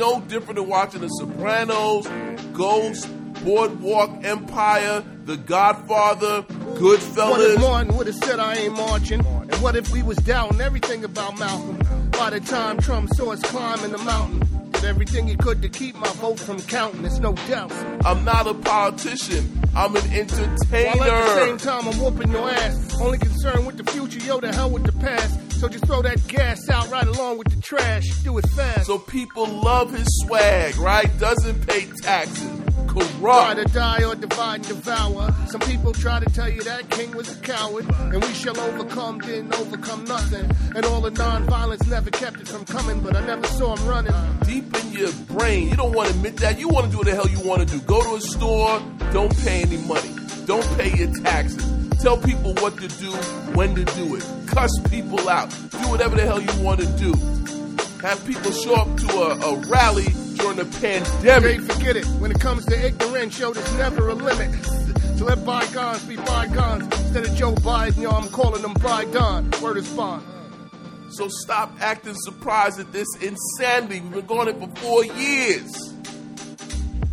no different than watching The Sopranos, Ghost, Boardwalk Empire, The Godfather, Goodfellas. What if Martin would have said I ain't marching? And what if we was doubting everything about Malcolm? By the time Trump saw us climbing the mountain, did everything he could to keep my vote from counting, there's no doubt. I'm not a politician. I'm an entertainer. While at the same time I'm whooping your ass. Only concerned with the future, yo, the hell with the past. So just throw that gas out right along with the trash. Do it fast. So people love his swag, right? Doesn't pay taxes. Try to die or divide and devour. Some people try to tell you that king was a coward, and we shall overcome, didn't overcome nothing. And all the non-violence never kept it from coming, but I never saw him running. Deep in your brain, you don't want to admit that. You want to do what the hell you want to do. Go to a store, don't pay any money. Don't pay your taxes. Tell people what to do, when to do it. Cuss people out. Do whatever the hell you want to do. Have people show up to a, a rally during the pandemic. forget it. When it comes to ignorance, yo, there's never a limit. So let bygones be bygones. Instead of Joe Biden, yo, I'm calling them Biden. Word is bond. So stop acting surprised at this insanity. We've been going it for four years.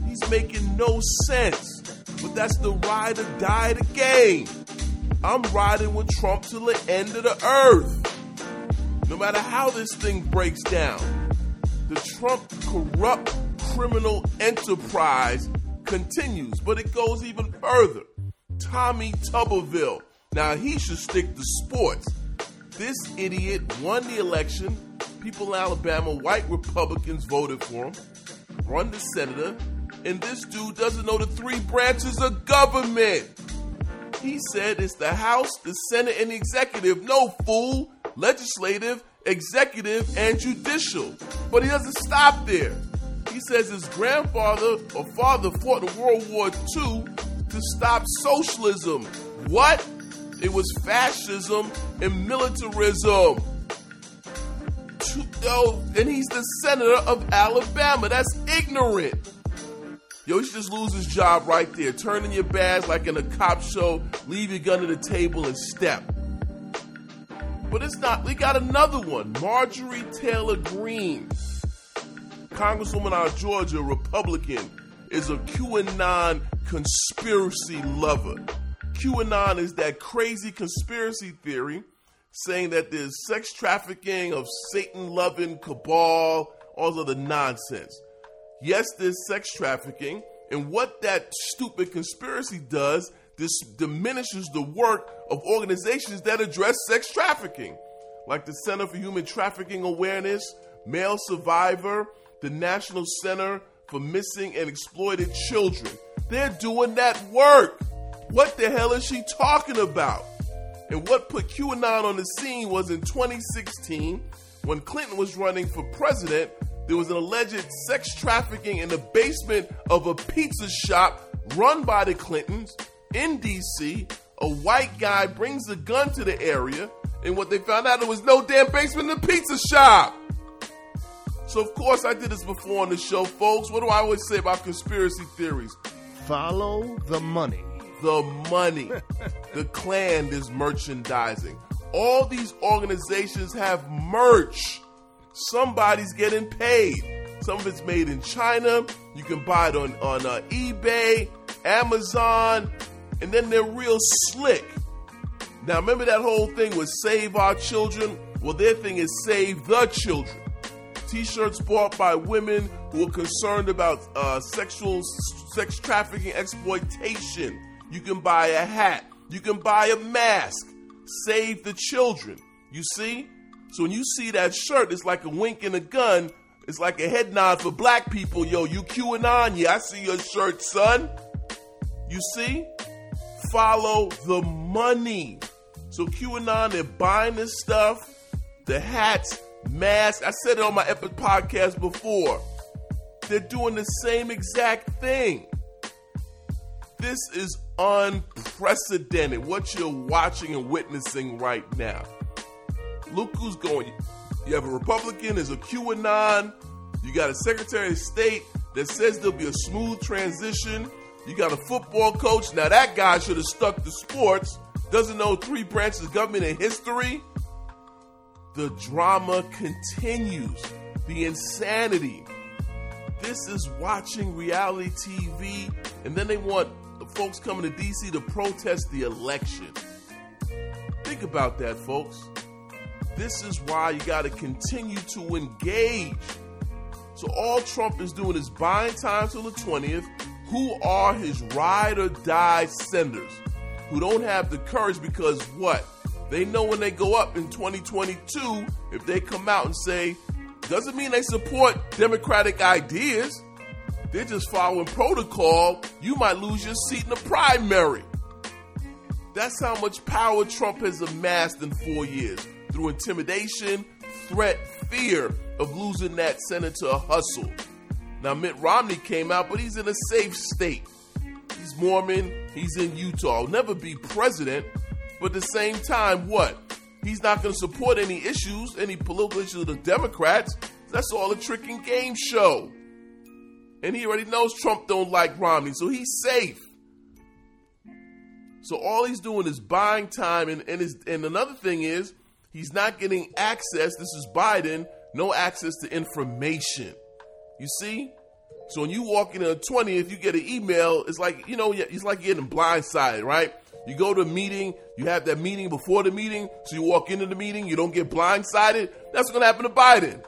He's making no sense. But that's the ride or die the game. I'm riding with Trump till the end of the earth. No matter how this thing breaks down, the Trump corrupt criminal enterprise continues, but it goes even further. Tommy Tuberville. Now he should stick to sports. This idiot won the election. People in Alabama, white Republicans voted for him, run the senator, and this dude doesn't know the three branches of government. He said it's the House, the Senate, and the executive. No fool. Legislative, executive, and judicial. But he doesn't stop there. He says his grandfather or father fought in World War II to stop socialism. What? It was fascism and militarism. Yo, oh, and he's the senator of Alabama. That's ignorant. Yo, he should just lose his job right there. Turn in your badge like in a cop show, leave your gun to the table and step. But it's not. We got another one. Marjorie Taylor Greene, Congresswoman out of Georgia, Republican, is a QAnon conspiracy lover. QAnon is that crazy conspiracy theory saying that there's sex trafficking of Satan loving cabal, all of the nonsense. Yes, there's sex trafficking, and what that stupid conspiracy does, this diminishes the work of organizations that address sex trafficking, like the Center for Human Trafficking Awareness, Male Survivor, the National Center for Missing and Exploited Children. They're doing that work. What the hell is she talking about? And what put QAnon on the scene was in 2016, when Clinton was running for president, there was an alleged sex trafficking in the basement of a pizza shop run by the Clintons in DC. A white guy brings a gun to the area, and what they found out there was no damn basement in the pizza shop. So, of course, I did this before on the show, folks. What do I always say about conspiracy theories? Follow the money. the money. the clan is merchandising. All these organizations have merch. Somebody's getting paid. Some of it's made in China. You can buy it on, on uh, eBay, Amazon, and then they're real slick. Now, remember that whole thing with Save Our Children? Well, their thing is Save the Children. T shirts bought by women who are concerned about uh, sexual sex trafficking exploitation. You can buy a hat. You can buy a mask. Save the children. You see? So when you see that shirt, it's like a wink and a gun. It's like a head nod for black people. Yo, you QAnon? Yeah, I see your shirt, son. You see? Follow the money. So QAnon, they're buying this stuff, the hats, masks. I said it on my Epic podcast before. They're doing the same exact thing. This is unprecedented, what you're watching and witnessing right now. Look who's going. You have a Republican, there's a QAnon, you got a Secretary of State that says there'll be a smooth transition. You got a football coach. Now, that guy should have stuck to sports, doesn't know three branches of government in history. The drama continues, the insanity. This is watching reality TV, and then they want the folks coming to DC to protest the election. Think about that, folks. This is why you got to continue to engage. So, all Trump is doing is buying time till the 20th. Who are his ride or die senders who don't have the courage because what? They know when they go up in 2022, if they come out and say, doesn't mean they support Democratic ideas. They're just following protocol. You might lose your seat in the primary. That's how much power Trump has amassed in four years through intimidation, threat, fear of losing that senator hustle. Now, Mitt Romney came out, but he's in a safe state. He's Mormon, he's in Utah. He'll never be president, but at the same time, what? He's not going to support any issues, any political issues of the Democrats. That's all a trick and game show. And he already knows Trump don't like Romney, so he's safe. So all he's doing is buying time, and and, his, and another thing is he's not getting access. This is Biden, no access to information. You see? So when you walk into a 20th, you get an email. It's like you know, it's like getting blindsided, right? You go to a meeting, you have that meeting before the meeting, so you walk into the meeting, you don't get blindsided. That's what's gonna happen to Biden.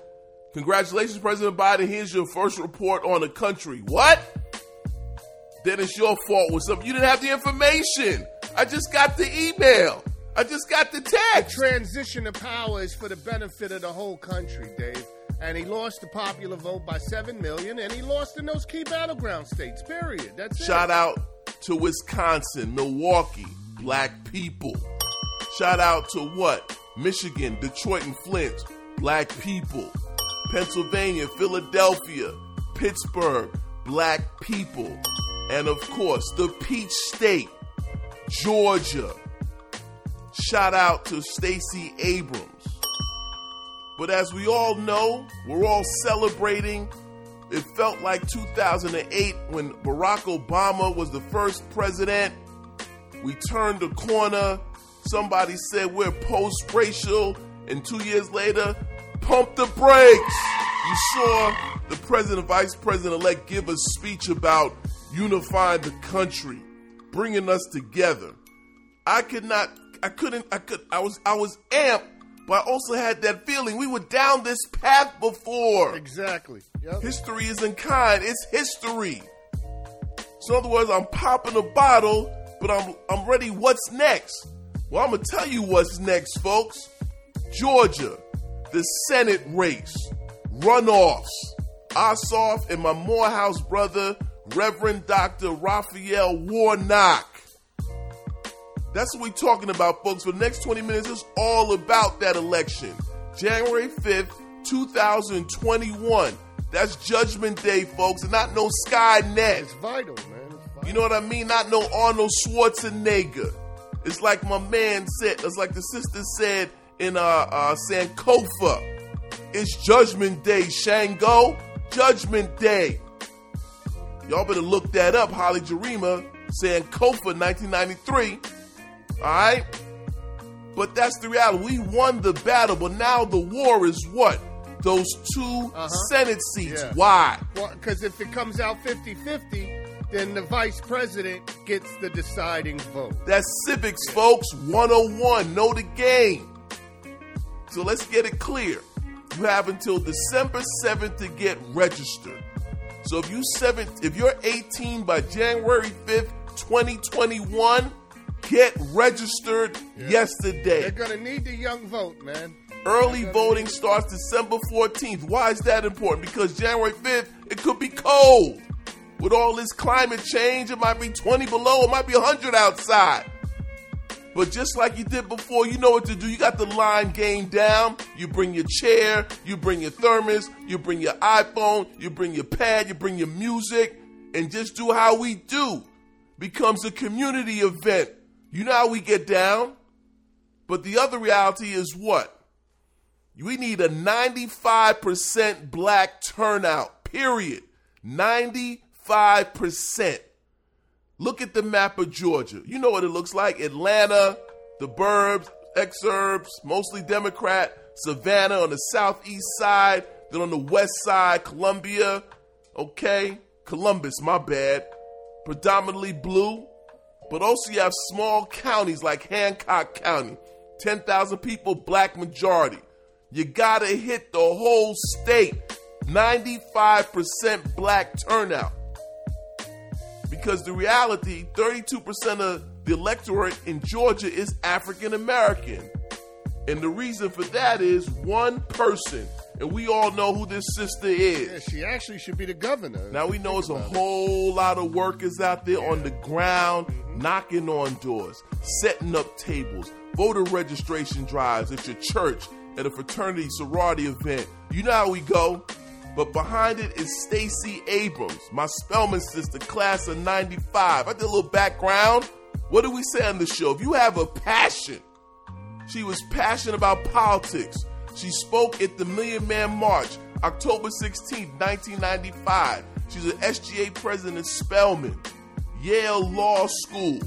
Congratulations, President Biden. Here's your first report on the country. What? Then it's your fault with something. You didn't have the information. I just got the email. I just got the text. The transition of power is for the benefit of the whole country, Dave. And he lost the popular vote by seven million, and he lost in those key battleground states. Period. That's Shout it. out to Wisconsin, Milwaukee, black people. Shout out to what? Michigan, Detroit, and Flint, black people. Pennsylvania, Philadelphia, Pittsburgh, black people. And of course, the Peach State, Georgia. Shout out to Stacey Abrams. But as we all know, we're all celebrating it felt like 2008 when Barack Obama was the first president. We turned the corner. Somebody said we're post racial. And two years later, pump the brakes. You saw the president, vice president elect give a speech about unifying the country, bringing us together. I could not, I couldn't, I could, I was, I was amped but I also had that feeling we were down this path before. Exactly. Yep. History isn't kind, it's history. So, in other words, I'm popping a bottle, but I'm, I'm ready. What's next? Well, I'm to tell you what's next, folks. Georgia, the Senate race, runoffs. Ossoff and my Morehouse brother, Reverend Dr. Raphael Warnock. That's what we're talking about, folks. For the next 20 minutes, it's all about that election. January 5th, 2021. That's Judgment Day, folks, and not no Skynet. It's vital, man. It's vital. You know what I mean? Not no Arnold Schwarzenegger. It's like my man said, it's like the sister said in uh, uh, Sankofa. It's Judgment Day, Shango. Judgment Day. Y'all better look that up, Haile Gerima, Sankofa 1993. All right? But that's the reality. We won the battle, but now the war is what? Those 2 uh-huh. Senate seats. Yeah. Why? Well, because if it comes out 50 50, then the vice president gets the deciding vote. That's civics, folks. 101. Know the game. So let's get it clear. You have until December 7th to get registered. So if you seven, if you're 18 by January 5th, 2021, get registered yeah. yesterday. They're going to need the young vote, man. Early voting starts December 14th. Why is that important? Because January 5th, it could be cold. With all this climate change, it might be 20 below, it might be 100 outside. But just like you did before, you know what to do. You got the line game down. You bring your chair, you bring your thermos, you bring your iPhone, you bring your pad, you bring your music, and just do how we do. Becomes a community event you know how we get down? But the other reality is what? We need a 95% black turnout, period. 95%. Look at the map of Georgia. You know what it looks like Atlanta, the burbs, exurbs, mostly Democrat, Savannah on the southeast side, then on the west side, Columbia, Okay? Columbus, my bad. Predominantly blue. But also you have small counties like Hancock County. 10,000 people, black majority. You gotta hit the whole state. 95% black turnout. Because the reality, 32% of the electorate in Georgia is African American. And the reason for that is one person. And we all know who this sister is. Yeah, she actually should be the governor. Now we know it's a whole lot of workers out there on the ground knocking on doors, setting up tables, voter registration drives at your church, at a fraternity sorority event. You know how we go. But behind it is Stacey Abrams, my Spelman sister, class of 95. I did a little background. What do we say on the show? If you have a passion, she was passionate about politics. She spoke at the Million Man March, October 16, 1995. She's an SGA president at Spelman, Yale Law School,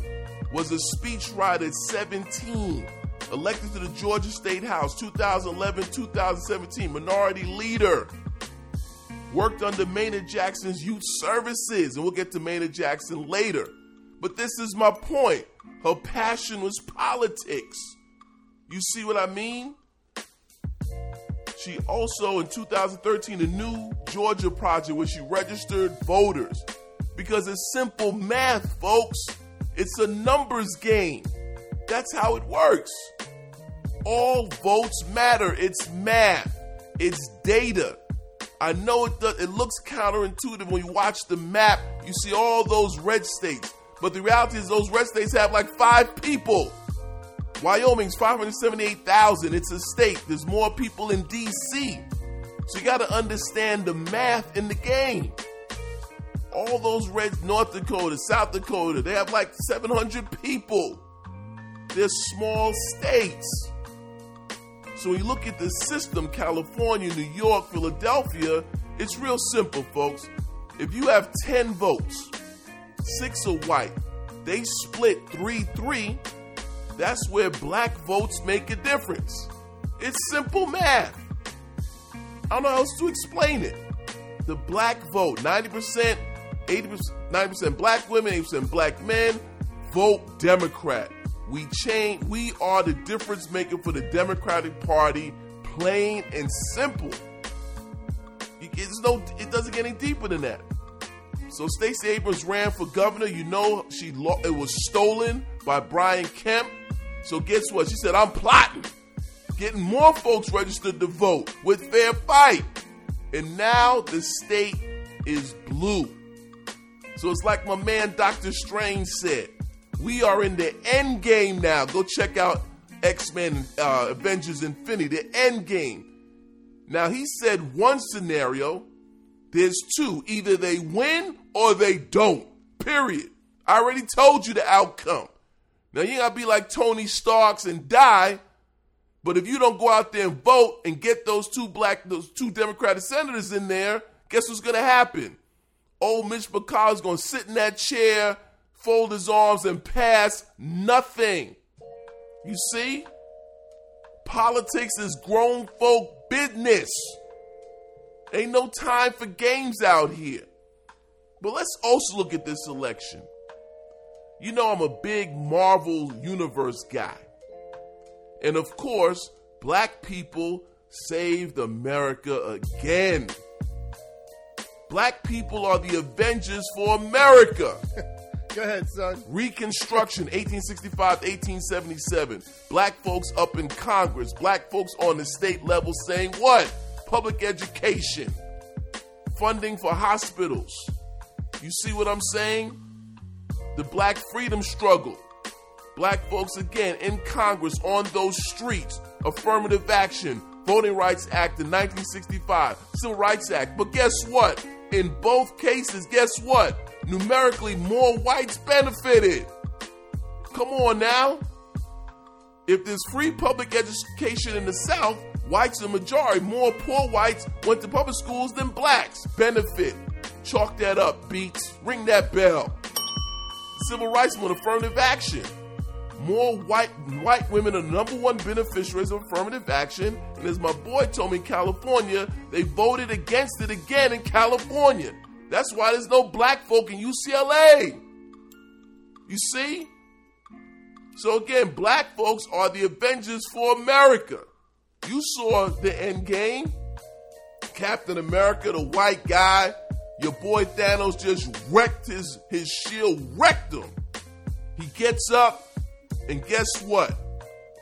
was a speechwriter at 17, elected to the Georgia State House 2011 2017, minority leader. Worked under Maynard Jackson's youth services, and we'll get to Maynard Jackson later. But this is my point. Her passion was politics. You see what I mean? She also, in 2013, a new Georgia project where she registered voters. Because it's simple math, folks. It's a numbers game. That's how it works. All votes matter. It's math. It's data. I know it does, it looks counterintuitive when you watch the map. You see all those red states. But the reality is those red states have like five people. Wyoming's 578,000. It's a state. There's more people in DC. So you got to understand the math in the game. All those red North Dakota, South Dakota, they have like 700 people. They're small states. So when you look at the system, California, New York, Philadelphia, it's real simple, folks. If you have 10 votes, six are white, they split 3 3 that's where black votes make a difference. It's simple math. I don't know how else to explain it. The black vote, 90%, 80%, 90% black women, 80% black men, vote Democrat. We change, we are the difference maker for the Democratic Party, plain and simple. It's no, it doesn't get any deeper than that. So Stacey Abrams ran for governor. You know she it was stolen by Brian Kemp. So guess what? She said, I'm plotting, getting more folks registered to vote with fair fight. And now the state is blue. So it's like my man Dr. Strange said. We are in the end game now. Go check out X-Men uh, Avengers Infinity, the end game. Now he said one scenario, there's two. Either they win or they don't. Period. I already told you the outcome. Now you gotta be like Tony Starks and die, but if you don't go out there and vote and get those two black, those two Democratic senators in there, guess what's gonna happen? Old Mitch McConnell's gonna sit in that chair, fold his arms, and pass nothing. You see? Politics is grown folk business. Ain't no time for games out here. But let's also look at this election. You know, I'm a big Marvel Universe guy. And of course, black people saved America again. Black people are the Avengers for America. Go ahead, son. Reconstruction, 1865 1877. Black folks up in Congress, black folks on the state level saying what? Public education, funding for hospitals. You see what I'm saying? the black freedom struggle. Black folks again in Congress on those streets, affirmative action, Voting Rights Act in 1965, Civil Rights Act. But guess what? In both cases, guess what? Numerically, more whites benefited. Come on now. If there's free public education in the South, whites are majority. More poor whites went to public schools than blacks. Benefit. Chalk that up, beats. Ring that bell civil rights movement, affirmative action. More white white women are number one beneficiaries of affirmative action, and as my boy told me in California, they voted against it again in California. That's why there's no black folk in UCLA. You see? So again, black folks are the Avengers for America. You saw the end game. Captain America, the white guy, your boy Thanos just wrecked his, his shield, wrecked him. He gets up, and guess what?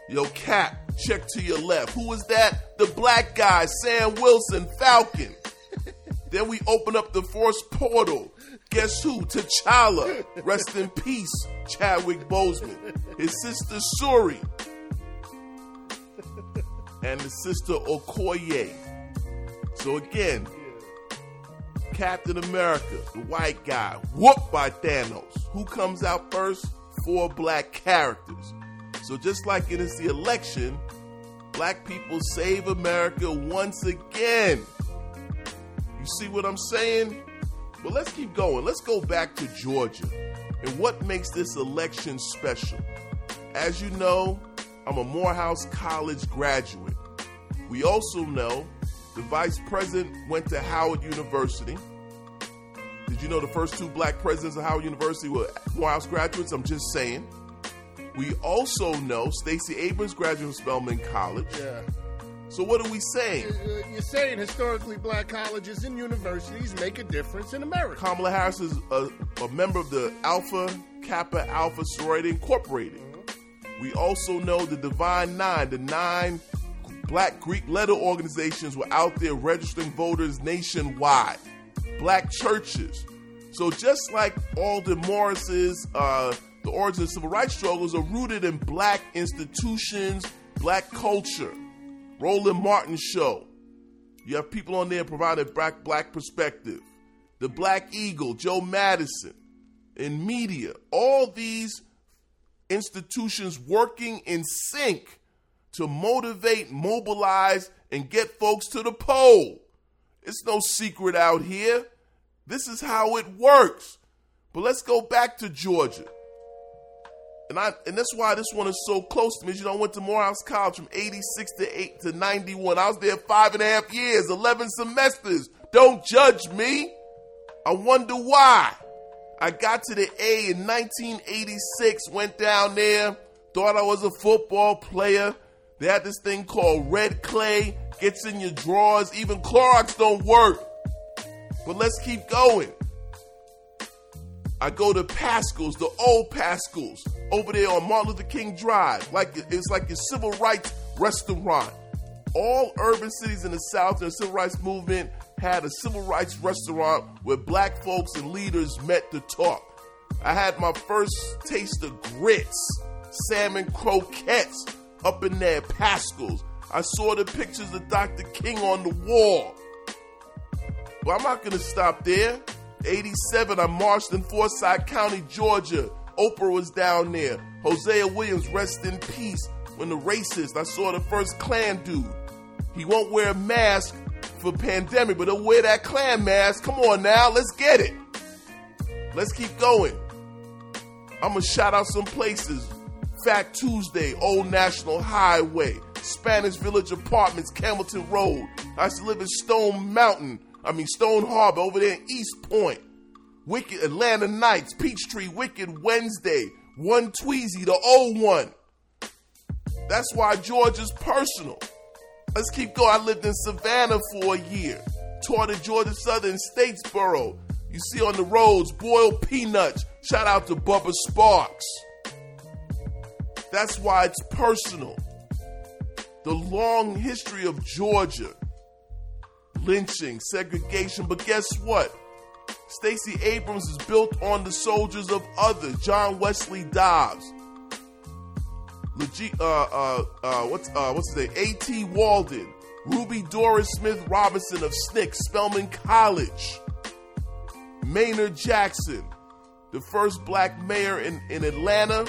Yo, Cap, check to your left. Who was that? The black guy, Sam Wilson, Falcon. then we open up the Force portal. Guess who? T'Challa. Rest in peace, Chadwick Boseman. His sister Shuri. And his sister Okoye. So again, Captain America, the white guy, whooped by Thanos. Who comes out first? Four black characters. So just like it is the election, black people save America once again. You see what I'm saying? But let's keep going. Let's go back to Georgia and what makes this election special. As you know, I'm a Morehouse College graduate. We also know the vice president went to Howard University. Did you know the first two black presidents of Howard University were Morehouse graduates? I'm just saying. We also know Stacey Abrams graduated from Spelman College. Yeah. So what are we saying? You're saying historically black colleges and universities make a difference in America. Kamala Harris is a, a member of the Alpha Kappa Alpha Sorority Incorporated. Mm-hmm. We also know the Divine Nine, the nine black Greek letter organizations were out there registering voters nationwide. Black churches. So just like Aldon Morris's uh, the origins of civil rights struggles are rooted in black institutions, black culture. Roland Martin Show. You have people on there providing black black perspective. The Black Eagle, Joe Madison, in media. All these institutions working in sync to motivate, mobilize, and get folks to the poll. It's no secret out here. This is how it works. But let's go back to Georgia and I and that's why this one is so close to me. You know, I went to Morehouse College from '86 to eight to '91. I was there five and a half years, eleven semesters. Don't judge me. I wonder why. I got to the A in 1986. Went down there, thought I was a football player. They had this thing called red clay, gets in your drawers. Even Clorox don't work. But let's keep going. I go to Paschal's, the old Paschal's, over there on Martin Luther King Drive. Like it's like a civil rights restaurant. All urban cities in the South in the civil rights movement had a civil rights restaurant where black folks and leaders met to talk. I had my first taste of grits, salmon croquettes up in there, Paschal's. I saw the pictures of Dr. King on the wall. But I'm not going to stop there. 87, I marched in Forsyth County, Georgia. Oprah was down there. Hosea Williams, rest in peace. When the racist, I saw the first Klan dude. He won't wear a mask for pandemic, but he'll wear that Klan mask. Come on now, let's get it. Let's keep going. I'm gonna shout out some places. Fat Tuesday, Old National Highway, Spanish Village Apartments, Campbellton Road. I used to live in Stone Mountain, I mean, Stone Harbor over there in East Point. Wicked Atlanta Nights, Peachtree, Wicked Wednesday, One Tweezy, the old one. That's why Georgia's personal. Let's keep going. I lived in Savannah for a year. Taught at Georgia Southern Statesboro. You see on the roads, boiled peanuts. Shout out to Bubba Sparks. That's why it's personal. The long history of Georgia lynching, segregation. But guess what? Stacey Abrams is built on the soldiers of others. John Wesley Dobbs. Uh, uh, uh, what's uh, what's his name? A.T. Walden, Ruby Doris Smith Robinson of SNCC, Spelman College, Maynard Jackson, the first black mayor in, in Atlanta,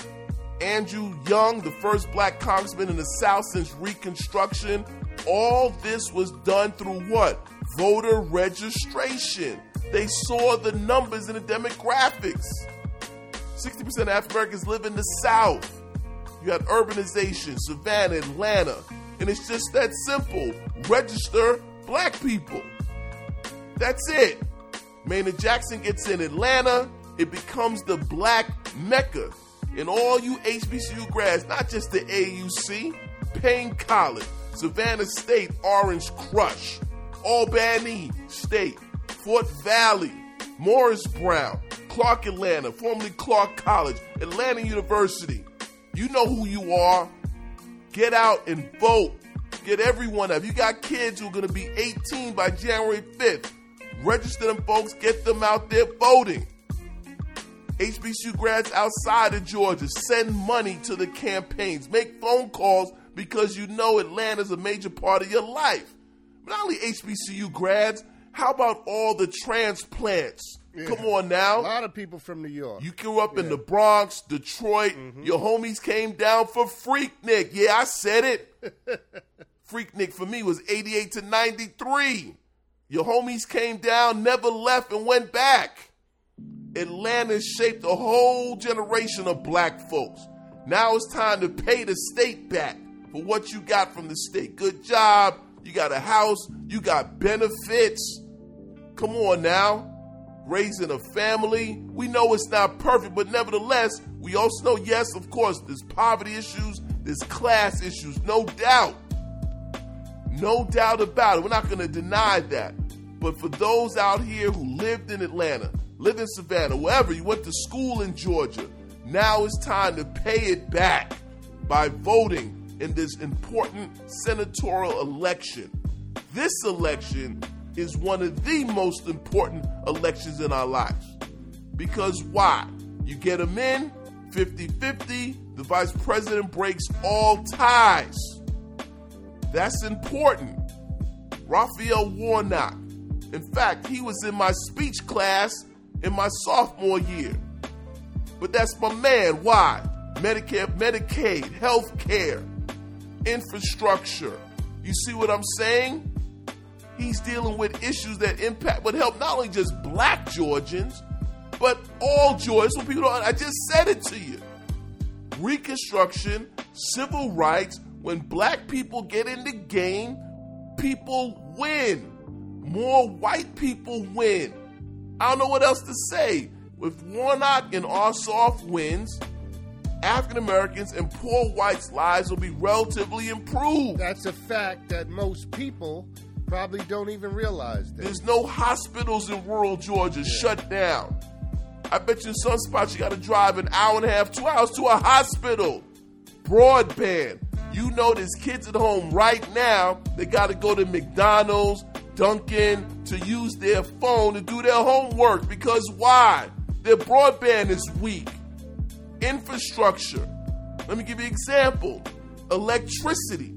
Andrew Young, the first black congressman in the South since Reconstruction, all this was done through what? Voter registration. They saw the numbers and the demographics. 60% of African Americans live in the South. You had urbanization, Savannah, Atlanta. And it's just that simple. Register black people. That's it. Maynard Jackson gets in Atlanta, it becomes the black mecca. And all you HBCU grads, not just the AUC, Paine College, Savannah State, Orange Crush, Albany State, Fort Valley, Morris Brown, Clark Atlanta, formerly Clark College, Atlanta University. You know who you are. Get out and vote. Get everyone up. You got kids who are going to be 18 by January 5th. Register them folks, get them out there voting. HBCU grads outside of Georgia, send money to the campaigns. Make phone calls because you know Atlanta's a major part of your life. But not only HBCU grads, how about all the transplants? Yeah. Come on now. A lot of people from New York. You grew up yeah. in the Bronx, Detroit. Mm-hmm. Your homies came down for Freaknik. Yeah, I said it. Freaknik for me was 88 to 93. Your homies came down, never left, and went back. Atlanta shaped a whole generation of black folks. Now it's time to pay the state back for what you got from the state. Good job. You got a house. You got benefits. Come on now. Raising a family. We know it's not perfect, but nevertheless, we also know, yes, of course, there's poverty issues, there's class issues, no doubt. No doubt about it. We're not going to deny that. But for those out here who lived in Atlanta, live in Savannah, wherever you went to school in Georgia, now it's time to pay it back by voting in this important senatorial election. This election is one of the most important elections in our lives. Because why? You get them in 50 50, the vice president breaks all ties. That's important. Raphael Warnock. In fact, he was in my speech class in my sophomore year. But that's my man. Why? Medicare, Medicaid, health care, infrastructure. You see what I'm saying? He's dealing with issues that impact, but help not only just black Georgians, but all Georgians. People don't, I just said it to you. Reconstruction, civil rights, when black people get in the game, people win. More white people win. I don't know what else to say. If Warnock and Ossoff wins, African Americans and poor whites' lives will be relatively improved. That's a fact that most people probably don't even realize that. There's no hospitals in rural Georgia yeah. shut down. I bet you in some spots you got to drive an hour and a half, two hours to a hospital. Broadband. You know there's kids at home right now, they got to go to McDonald's, Dunkin' to use their phone to do their homework because why? Their broadband is weak. Infrastructure. Let me give you an example. Electricity.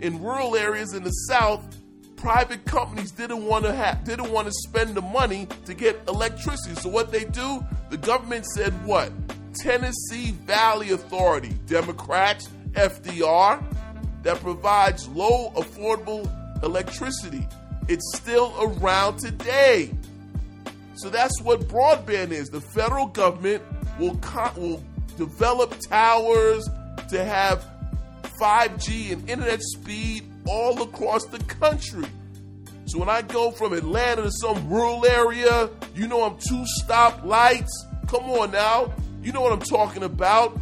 In rural areas in the South, private companies didn't want to have didn't want to spend the money to get electricity. So what they do, the government said what? Tennessee Valley Authority, Democrats, FDR, that provides low affordable electricity. It's still around today. So that's what broadband is. The federal government will will develop towers to have 5G and internet speed all across the country. So when I go from Atlanta to some rural area, you know I'm two stop lights. Come on now. You know what I'm talking about.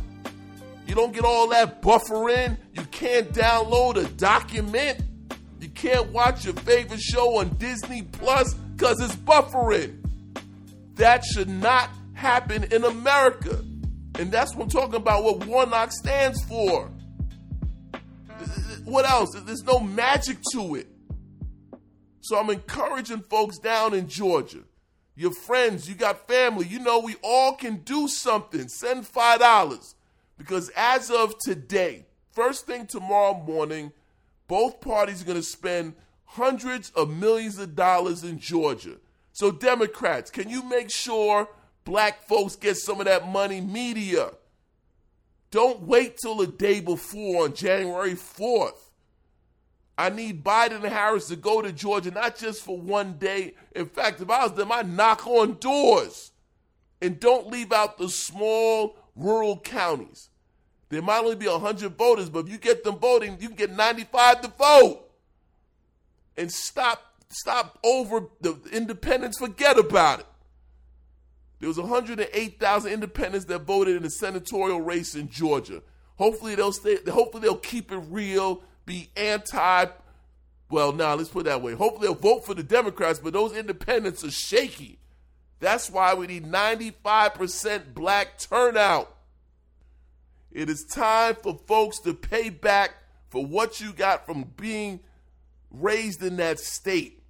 You don't get all that buffering. You can't download a document. You can't watch your favorite show on Disney Plus because it's buffering. That should not happen in America. And that's what I'm talking about, what Warnock stands for. What else? There's no magic to it. So I'm encouraging folks down in Georgia, your friends, you got family, you know, we all can do something. Send $5. Because as of today, first thing tomorrow morning, both parties are going to spend hundreds of millions of dollars in Georgia. So, Democrats, can you make sure black folks get some of that money? Media. Don't wait till the day before on January 4th. I need Biden and Harris to go to Georgia, not just for one day. In fact, if I was them, I'd knock on doors. And don't leave out the small rural counties. There might only be 100 voters, but if you get them voting, you can get 95 to vote. And stop stop over the independents, forget about it. There was 108,000 independents that voted in the senatorial race in Georgia. Hopefully they'll stay. Hopefully they'll keep it real, be anti. Well, now let's put it that way. Hopefully they'll vote for the Democrats, but those independents are shaky. That's why we need 95% black turnout. It is time for folks to pay back for what you got from being raised in that state.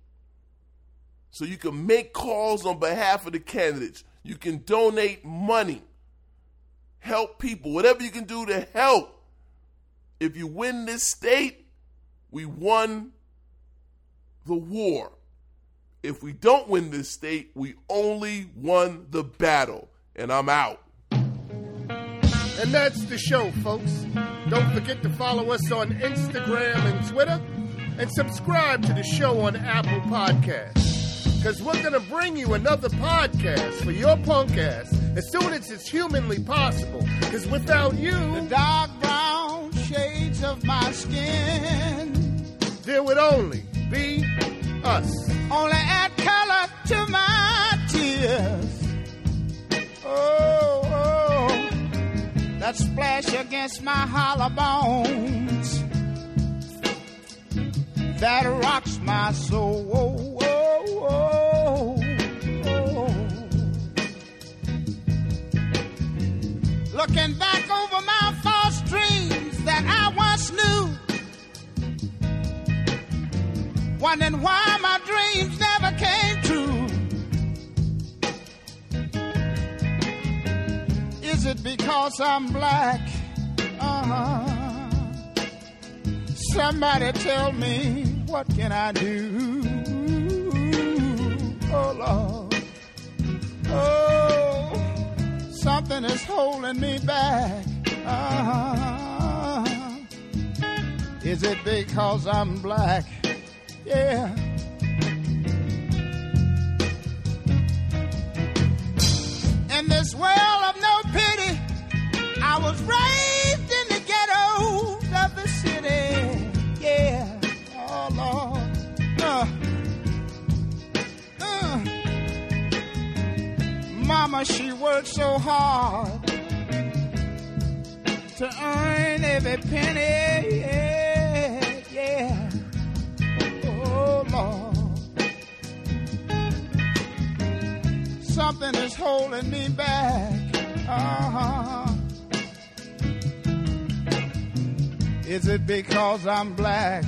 So you can make calls on behalf of the candidates. You can donate money, help people, whatever you can do to help. If you win this state, we won the war. If we don't win this state, we only won the battle. And I'm out. And that's the show, folks. Don't forget to follow us on Instagram and Twitter and subscribe to the show on Apple Podcasts. Because we're to bring you another podcast for your punk ass as soon as it's humanly possible. Because without you, the dark brown shades of my skin, there would only be us. Only add color to my tears. Oh, oh, that splash against my hollow bones that rocks my soul. I'm black? Uh-huh. Somebody tell me what can I do? Oh Lord, oh, something is holding me back. Uh-huh. Is it because I'm black? yeah. I was raised in the ghettos of the city, yeah. Oh Lord, uh, uh. Mama, she worked so hard to earn every penny, yeah, yeah. Oh Lord. Something is holding me back. Uh-huh. Is it because I'm black?